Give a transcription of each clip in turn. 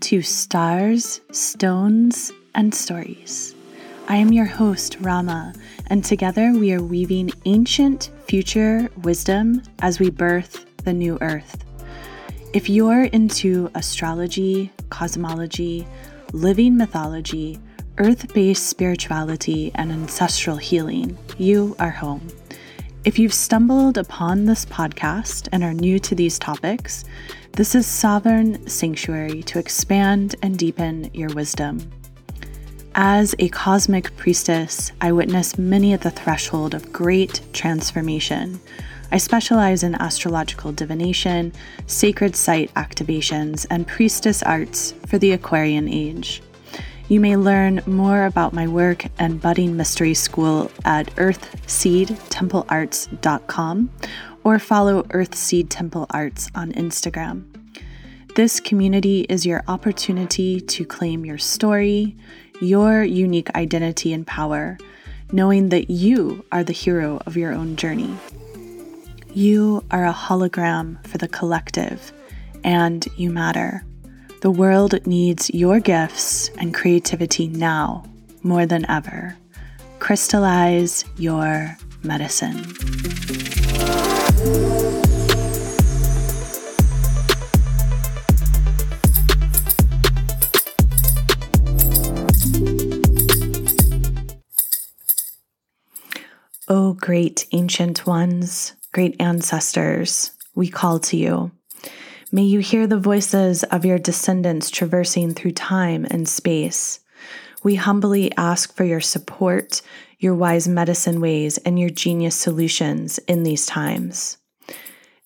to Stars, Stones, and Stories. I am your host, Ra Ma, and together we are weaving ancient future wisdom as we birth the new earth. If you're into astrology, cosmology, living mythology, earth based spirituality, and ancestral healing, you are home. If you've stumbled upon this podcast and are new to these topics, this is Sovereign Sanctuary to expand and deepen your wisdom. As a cosmic priestess, I witness many at the threshold of great transformation. I specialize in astrological divination, sacred site activations, and priestess arts for the Aquarian age. You may learn more about my work and budding mystery school at earthseedtemplearts.com or follow Earthseed Temple Arts on Instagram. This community is your opportunity to claim your story, your unique identity and power, knowing that you are the hero of your own journey. You are a hologram for the collective, and you matter. The world needs your gifts and creativity now more than ever. Crystallize your medicine. Oh, great ancient ones, great ancestors, we call to you. May you hear the voices of your descendants traversing through time and space. We humbly ask for your support, your wise medicine ways, and your genius solutions in these times.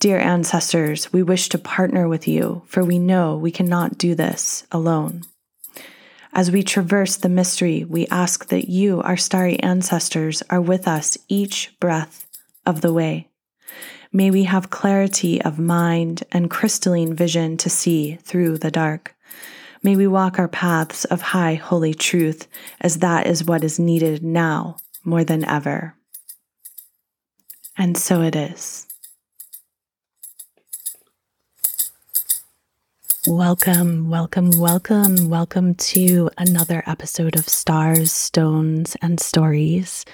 Dear ancestors, we wish to partner with you, for we know we cannot do this alone. As we traverse the mystery, we ask that you, our starry ancestors, are with us each breath of the way. May we have clarity of mind and crystalline vision to see through the dark. May we walk our paths of high holy truth, as that is what is needed now more than ever. And so it is. Welcome, welcome, welcome, welcome to another episode of Stars, Stones, and Stories.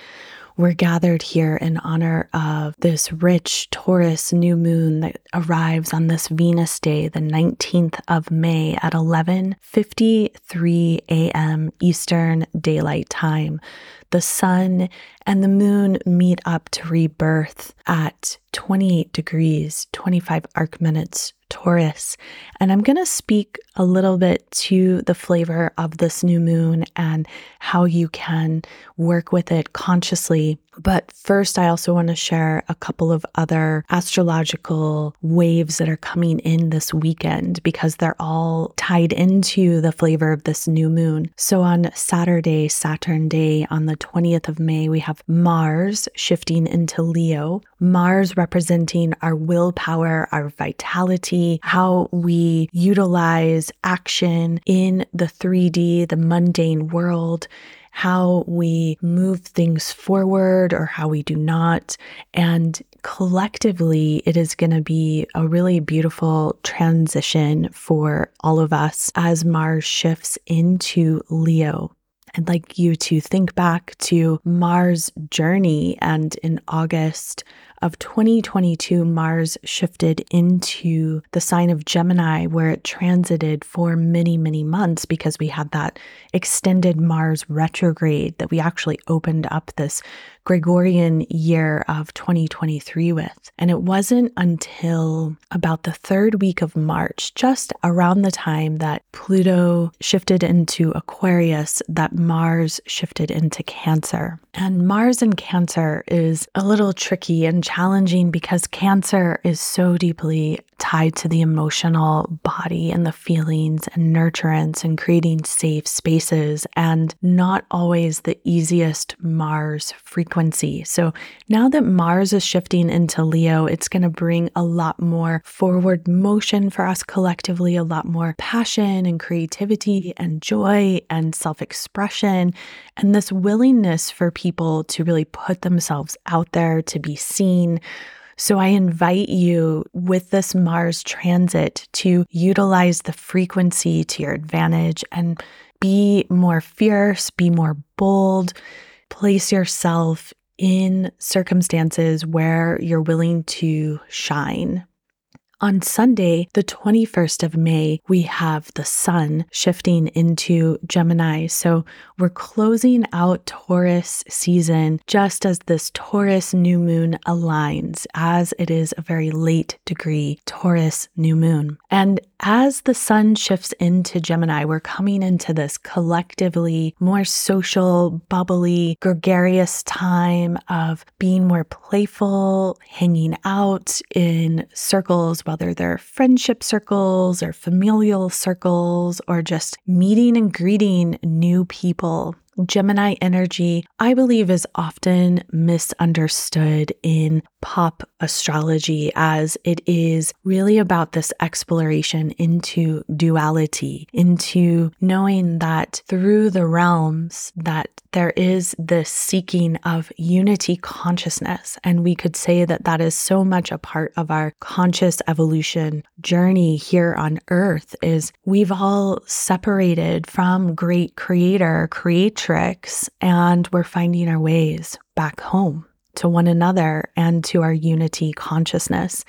We're gathered here in honor of this rich Taurus new moon that arrives on this Venus day, the 19th of May at 11:53 a.m. Eastern Daylight Time. The sun and the moon meet up to rebirth at 28 degrees, 25 arc minutes Taurus. And I'm going to speak a little bit to the flavor of this new moon and how you can work with it consciously. But first, I also want to share a couple of other astrological waves that are coming in this weekend because they're all tied into the flavor of this new moon. So on Saturday, Saturn Day, on the 20th of May, we have Mars shifting into Leo, Mars representing our willpower, our vitality, how we utilize action in the 3D, the mundane world how we move things forward or how we do not. And collectively, it is going to be a really beautiful transition for all of us as Mars shifts into Leo. I'd like you to think back to Mars' journey. And in August of 2022, Mars shifted into the sign of Gemini, where it transited for many, many months because we had that extended Mars retrograde that we actually opened up this Gregorian year of 2023 with. And it wasn't until about the third week of March, just around the time that Pluto shifted into Aquarius, that Mars shifted into Cancer. And Mars in Cancer is a little tricky and challenging because Cancer is so deeply tied to the emotional body and the feelings and nurturance and creating safe spaces, and not always the easiest Mars frequency. So now that Mars is shifting into Leo, it's going to bring a lot more forward motion for us collectively, a lot more passion and creativity and joy and self expression, and this willingness for people to really put themselves out there to be seen So I invite you with this Mars transit to utilize the frequency to your advantage and be more fierce, be more bold, place yourself in circumstances where you're willing to shine. On Sunday, the 21st of May, we have the sun shifting into Gemini. So we're closing out Taurus season just as this Taurus new moon aligns, as it is a very late degree Taurus new moon. And as the sun shifts into Gemini, we're coming into this collectively more social, bubbly, gregarious time of being more playful, hanging out in circles whether they're friendship circles or familial circles or just meeting and greeting new people. Gemini energy, I believe, is often misunderstood in pop astrology as it is really about this exploration into duality, into knowing that through the realms that there is this seeking of unity consciousness. And we could say that that is so much a part of our conscious evolution journey here on earth is we've all separated from great creator, creatrix, and we're finding our ways back home to one another and to our unity consciousness.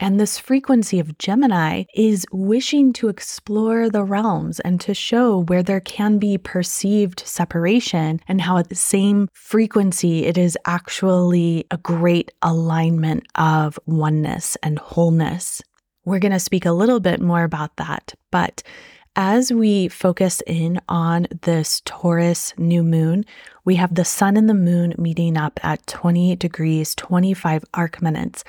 And this frequency of Gemini is wishing to explore the realms and to show where there can be perceived separation and how at the same frequency it is actually a great alignment of oneness and wholeness. We're going to speak a little bit more about that, but as we focus in on this Taurus new moon, we have the sun and the moon meeting up at 20 degrees, 25 arc minutes.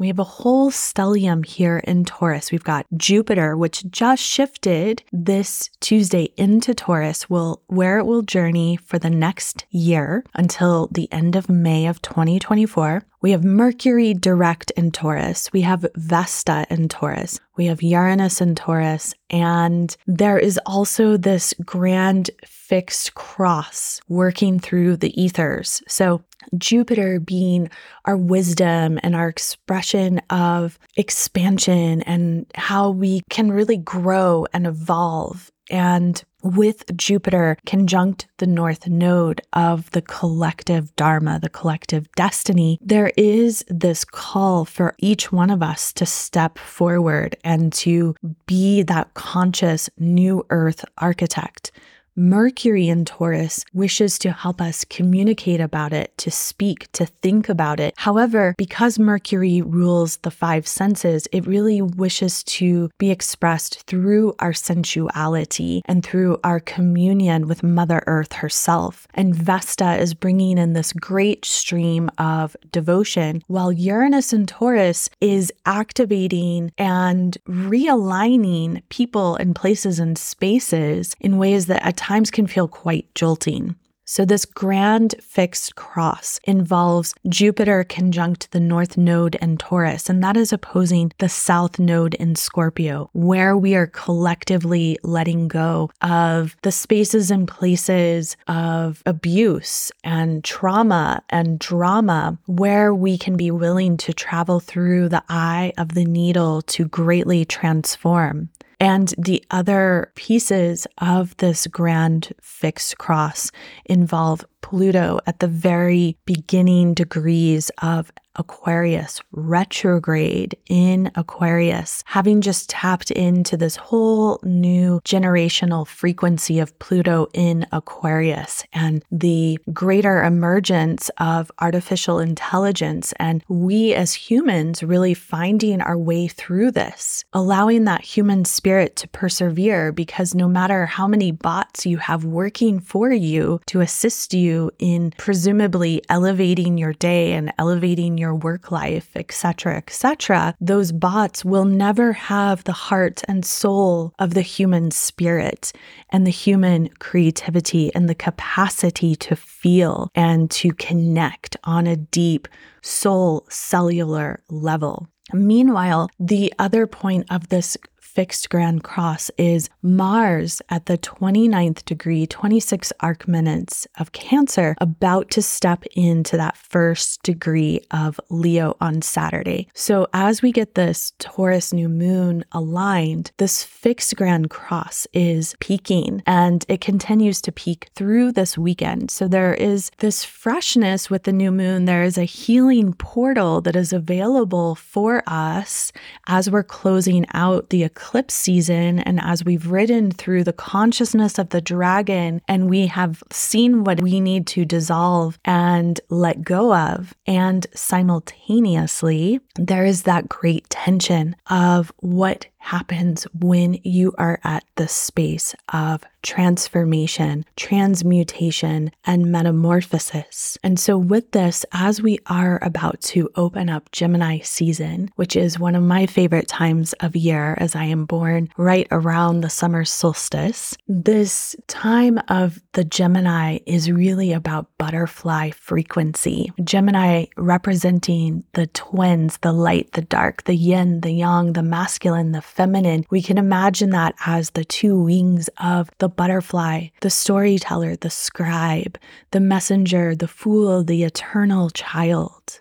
We have a whole stellium here in Taurus. We've got Jupiter, which just shifted this Tuesday into Taurus, will where it will journey for the next year until the end of May of 2024. We have Mercury direct in Taurus. We have Vesta in Taurus. We have Uranus in Taurus. And there is also this grand fixed cross working through the ethers. So Jupiter being our wisdom and our expression of expansion and how we can really grow and evolve. And with Jupiter conjunct the North Node of the collective Dharma, the collective destiny, there is this call for each one of us to step forward and to be that conscious new earth architect Mercury in Taurus wishes to help us communicate about it, to speak, to think about it. However, because Mercury rules the five senses, it really wishes to be expressed through our sensuality and through our communion with Mother Earth herself. And Vesta is bringing in this great stream of devotion, while Uranus in Taurus is activating and realigning people and places and spaces in ways that at times can feel quite jolting. So, this grand fixed cross involves Jupiter conjunct the North Node in Taurus, and that is opposing the South Node in Scorpio, where we are collectively letting go of the spaces and places of abuse and trauma and drama, where we can be willing to travel through the eye of the needle to greatly transform. And the other pieces of this grand fixed cross involve Pluto at the very beginning degrees of Aquarius, retrograde in Aquarius, having just tapped into this whole new generational frequency of Pluto in Aquarius and the greater emergence of artificial intelligence. And we as humans really finding our way through this, allowing that human spirit to persevere because no matter how many bots you have working for you to assist you in presumably elevating your day and elevating your work life, etc., etc., those bots will never have the heart and soul of the human spirit and the human creativity and the capacity to feel and to connect on a deep soul cellular level. Meanwhile, the other point of this fixed grand cross is Mars at the 29th degree, 26 arc minutes of Cancer, about to step into that first degree of Leo on Saturday. So, as we get this Taurus new moon aligned, this fixed grand cross is peaking and it continues to peak through this weekend. So, there is this freshness with the new moon. There is a healing portal that is available for us as we're closing out the eclipse season and as we've ridden through the consciousness of the dragon and we have seen what we need to dissolve and let go of. And simultaneously, there is that great tension of what happens when you are at the space of transformation, transmutation, and metamorphosis. And so, with this, as we are about to open up Gemini season, which is one of my favorite times of year as I am born right around the summer solstice, this time of the Gemini is really about butterfly frequency. Gemini representing the twins, the light, the dark, the yin, the yang, the masculine, the feminine, we can imagine that as the two wings of the butterfly, the storyteller, the scribe, the messenger, the fool, the eternal child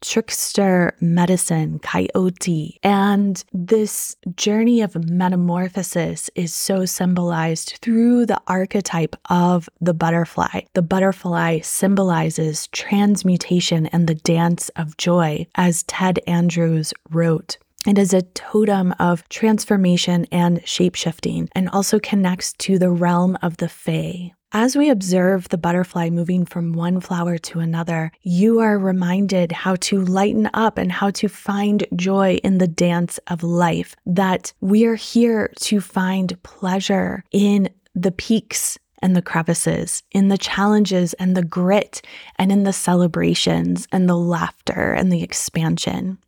trickster medicine, coyote. And this journey of metamorphosis is so symbolized through the archetype of the butterfly. The butterfly symbolizes transmutation and the dance of joy, as Ted Andrews wrote. It is a totem of transformation and shapeshifting and also connects to the realm of the Fae. As we observe the butterfly moving from one flower to another, you are reminded how to lighten up and how to find joy in the dance of life. That we are here to find pleasure in the peaks and the crevices, in the challenges and the grit, and in the celebrations and the laughter and the expansion.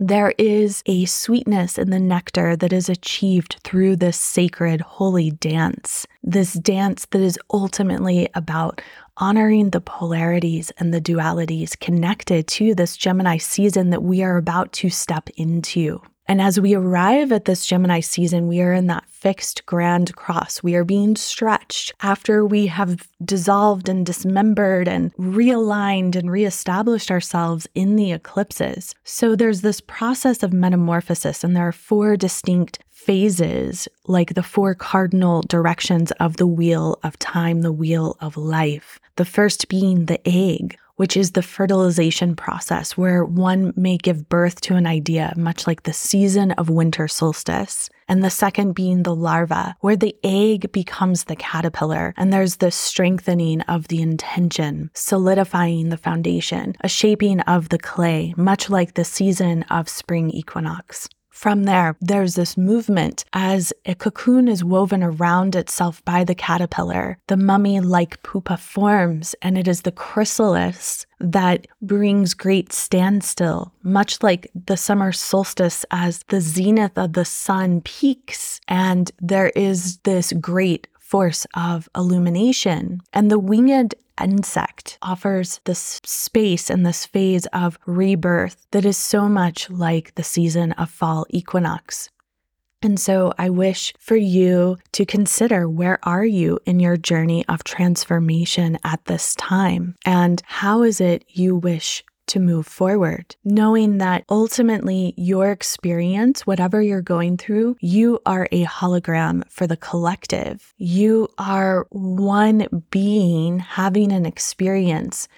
There is a sweetness in the nectar that is achieved through this sacred, holy dance. This dance that is ultimately about honoring the polarities and the dualities connected to this Gemini season that we are about to step into. And as we arrive at this Gemini season, we are in that fixed grand cross. We are being stretched after we have dissolved and dismembered and realigned and reestablished ourselves in the eclipses. So there's this process of metamorphosis, and there are four distinct phases, like the four cardinal directions of the wheel of time, the wheel of life. The first being the egg which is the fertilization process where one may give birth to an idea, much like the season of winter solstice. And the second being the larva, where the egg becomes the caterpillar. And there's the strengthening of the intention, solidifying the foundation, a shaping of the clay, much like the season of spring equinox. From there, there's this movement as a cocoon is woven around itself by the caterpillar. The mummy like pupa forms, and it is the chrysalis that brings great standstill, much like the summer solstice as the zenith of the sun peaks. And there is this great force of illumination. And the winged insect offers this space and this phase of rebirth that is so much like the season of fall equinox. And so I wish for you to consider where are you in your journey of transformation at this time? And how is it you wish to move forward, knowing that ultimately your experience, whatever you're going through, you are a hologram for the collective. You are one being having an experience.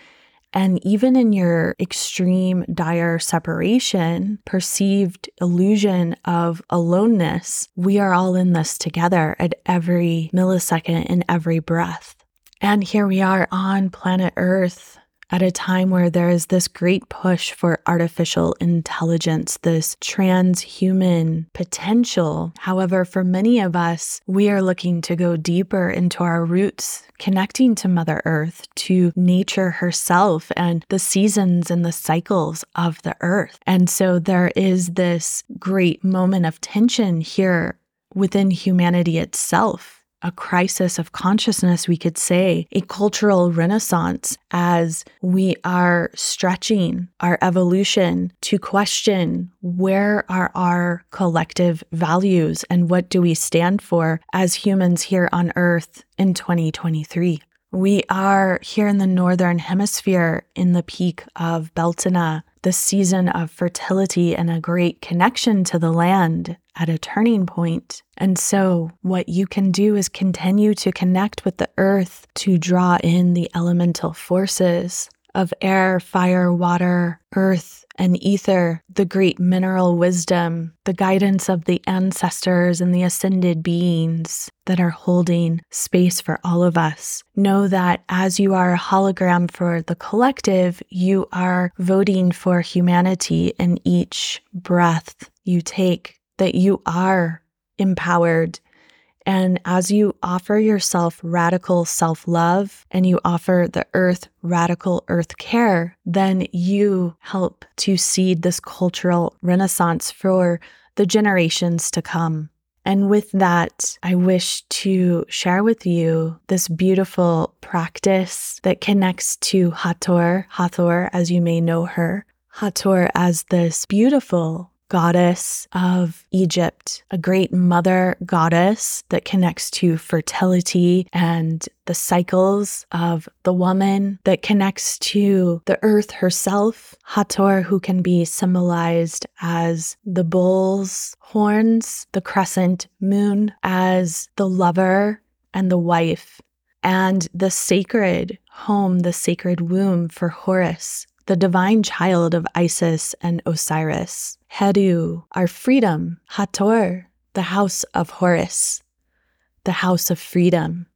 And even in your extreme, dire separation, perceived illusion of aloneness, we are all in this together at every millisecond, in every breath. And here we are on planet Earth at a time where there is this great push for artificial intelligence, this transhuman potential. However, for many of us, we are looking to go deeper into our roots, connecting to Mother Earth, to nature herself, and the seasons and the cycles of the earth. And so there is this great moment of tension here within humanity itself a crisis of consciousness, we could say, a cultural renaissance as we are stretching our evolution to question where are our collective values and what do we stand for as humans here on earth in 2023. We are here in the Northern Hemisphere in the peak of Beltane, the season of fertility and a great connection to the land at a turning point. And so, what you can do is continue to connect with the earth to draw in the elemental forces of air, fire, water, earth, and ether, the great mineral wisdom, the guidance of the ancestors and the ascended beings that are holding space for all of us. Know that as you are a hologram for the collective, you are voting for humanity in each breath you take, that you are empowered and as you offer yourself radical self love and you offer the earth radical earth care, then you help to seed this cultural renaissance for the generations to come. And with that, I wish to share with you this beautiful practice that connects to Hathor, Hathor, as you may know her. Hathor as this beautiful goddess of Egypt, a great mother goddess that connects to fertility and the cycles of the woman, that connects to the earth herself. Hathor, who can be symbolized as the bull's horns, the crescent moon, as the lover and the wife, and the sacred home, the sacred womb for Horus, the divine child of Isis and Osiris. Heru, our freedom. Hathor, the house of Horus, the house of freedom.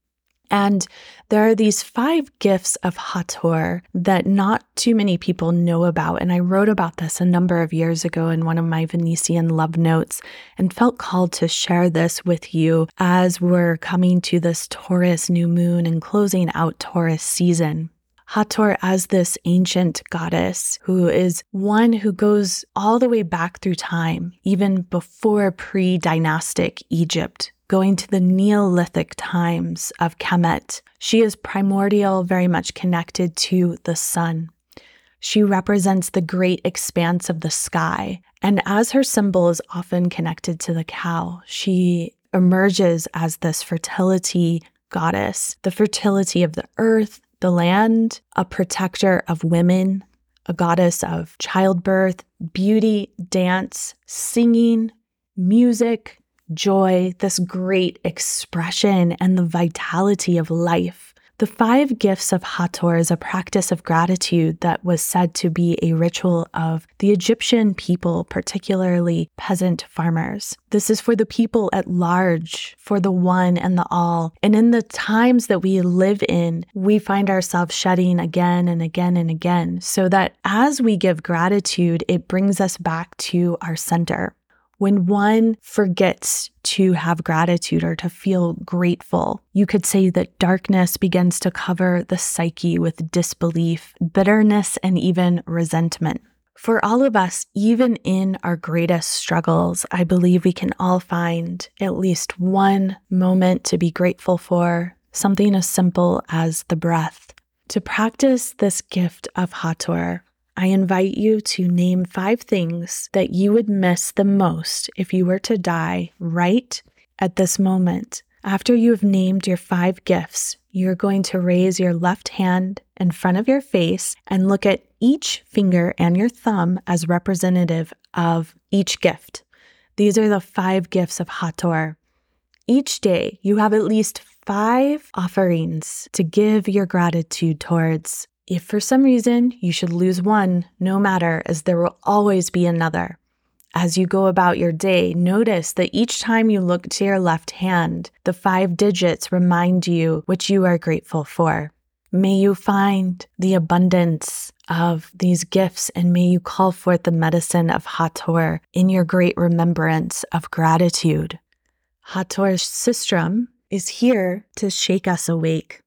And there are these five gifts of Hathor that not too many people know about. And I wrote about this a number of years ago in one of my Venusian love notes and felt called to share this with you as we're coming to this Taurus new moon and closing out Taurus season. Hathor as this ancient goddess who is one who goes all the way back through time, even before pre dynastic Egypt, going to the Neolithic times of Kemet. She is primordial, very much connected to the sun. She represents the great expanse of the sky. And as her symbol is often connected to the cow, she emerges as this fertility goddess, the fertility of the earth, the land, a protector of women, a goddess of childbirth, beauty, dance, singing, music, joy, this great expression and the vitality of life. The five gifts of Hathor is a practice of gratitude that was said to be a ritual of the Egyptian people, particularly peasant farmers. This is for the people at large, for the one and the all. And in the times that we live in, we find ourselves shedding again and again and again, so that as we give gratitude, it brings us back to our center. When one forgets to have gratitude or to feel grateful, you could say that darkness begins to cover the psyche with disbelief, bitterness, and even resentment. For all of us, even in our greatest struggles, I believe we can all find at least one moment to be grateful for, something as simple as the breath. To practice this gift of Hathor, I invite you to name five things that you would miss the most if you were to die right at this moment. After you have named your five gifts, you're going to raise your left hand in front of your face and look at each finger and your thumb as representative of each gift. These are the five gifts of Hathor. Each day, you have at least five offerings to give your gratitude towards. If for some reason you should lose one, no matter, as there will always be another. As you go about your day, notice that each time you look to your left hand, the five digits remind you what you are grateful for. May you find the abundance of these gifts and may you call forth the medicine of Hathor in your great remembrance of gratitude. Hathor's sistrum is here to shake us awake.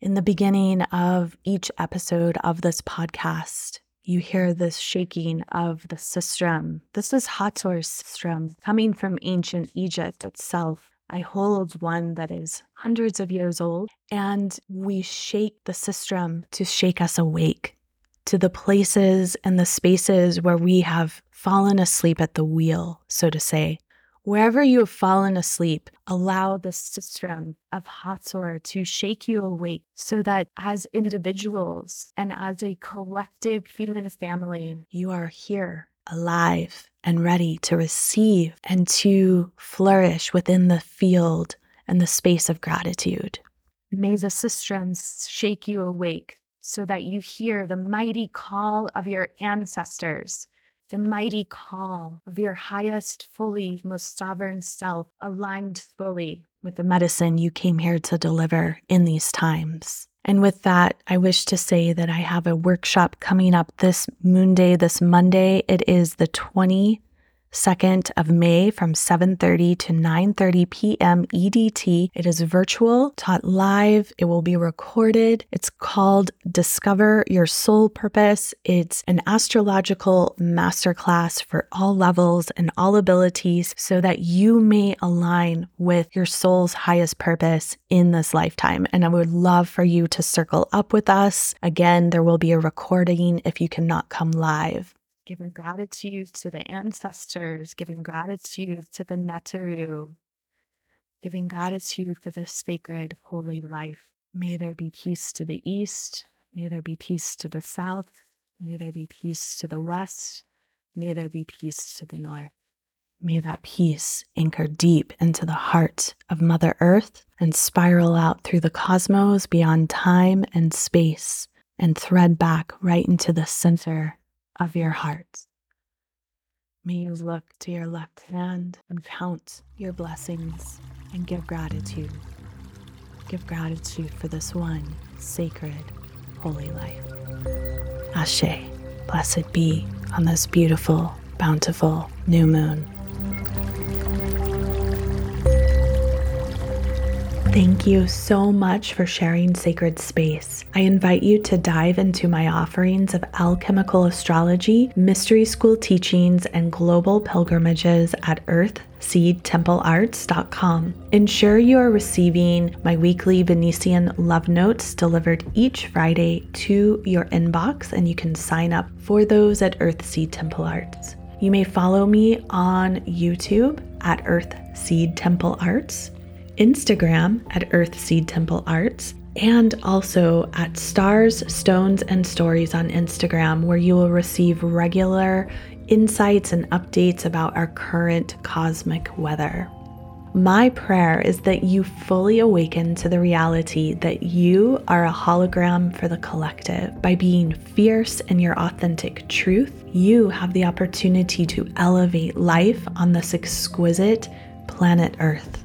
In the beginning of each episode of this podcast, you hear this shaking of the sistrum. This is Hathor's sistrum coming from ancient Egypt itself. I hold one that is hundreds of years old, and we shake the sistrum to shake us awake to the places and the spaces where we have fallen asleep at the wheel, so to say. Wherever you have fallen asleep, allow the sistrum of Hathor to shake you awake so that as individuals and as a collective human family, you are here, alive, and ready to receive and to flourish within the field and the space of gratitude. May the sistrums shake you awake so that you hear the mighty call of your ancestors, the mighty call of your highest, fully, most sovereign self, aligned fully with the medicine you came here to deliver in these times. And with that, I wish to say that I have a workshop coming up this moon day, this Monday. It is the 20 2nd of May from 7:30 to 9:30 p.m. EDT. It is virtual, taught live. It will be recorded. It's called Discover Your Soul Purpose. It's an astrological masterclass for all levels and all abilities so that you may align with your soul's highest purpose in this lifetime. And I would love for you to circle up with us. Again, there will be a recording if you cannot come live giving gratitude to the ancestors, giving gratitude to the Neteru, giving gratitude for this sacred, holy life. May there be peace to the east. May there be peace to the south. May there be peace to the west. May there be peace to the north. May that peace anchor deep into the heart of Mother Earth and spiral out through the cosmos beyond time and space and thread back right into the center of your heart. May you look to your left hand and count your blessings and give gratitude. Give gratitude for this one sacred, holy life. Ashe, blessed be on this beautiful, bountiful new moon. Thank you so much for sharing sacred space. I invite you to dive into my offerings of alchemical astrology, mystery school teachings, and global pilgrimages at earthseedtemplearts.com. Ensure you are receiving my weekly Venusian love notes delivered each Friday to your inbox, and you can sign up for those at Earthseed Temple Arts. You may follow me on YouTube at Earthseed Temple Arts Instagram at Earthseed Temple Arts, and also at Stars, Stones, and Stories on Instagram, where you will receive regular insights and updates about our current cosmic weather. My prayer is that you fully awaken to the reality that you are a hologram for the collective. By being fierce in your authentic truth, you have the opportunity to elevate life on this exquisite planet Earth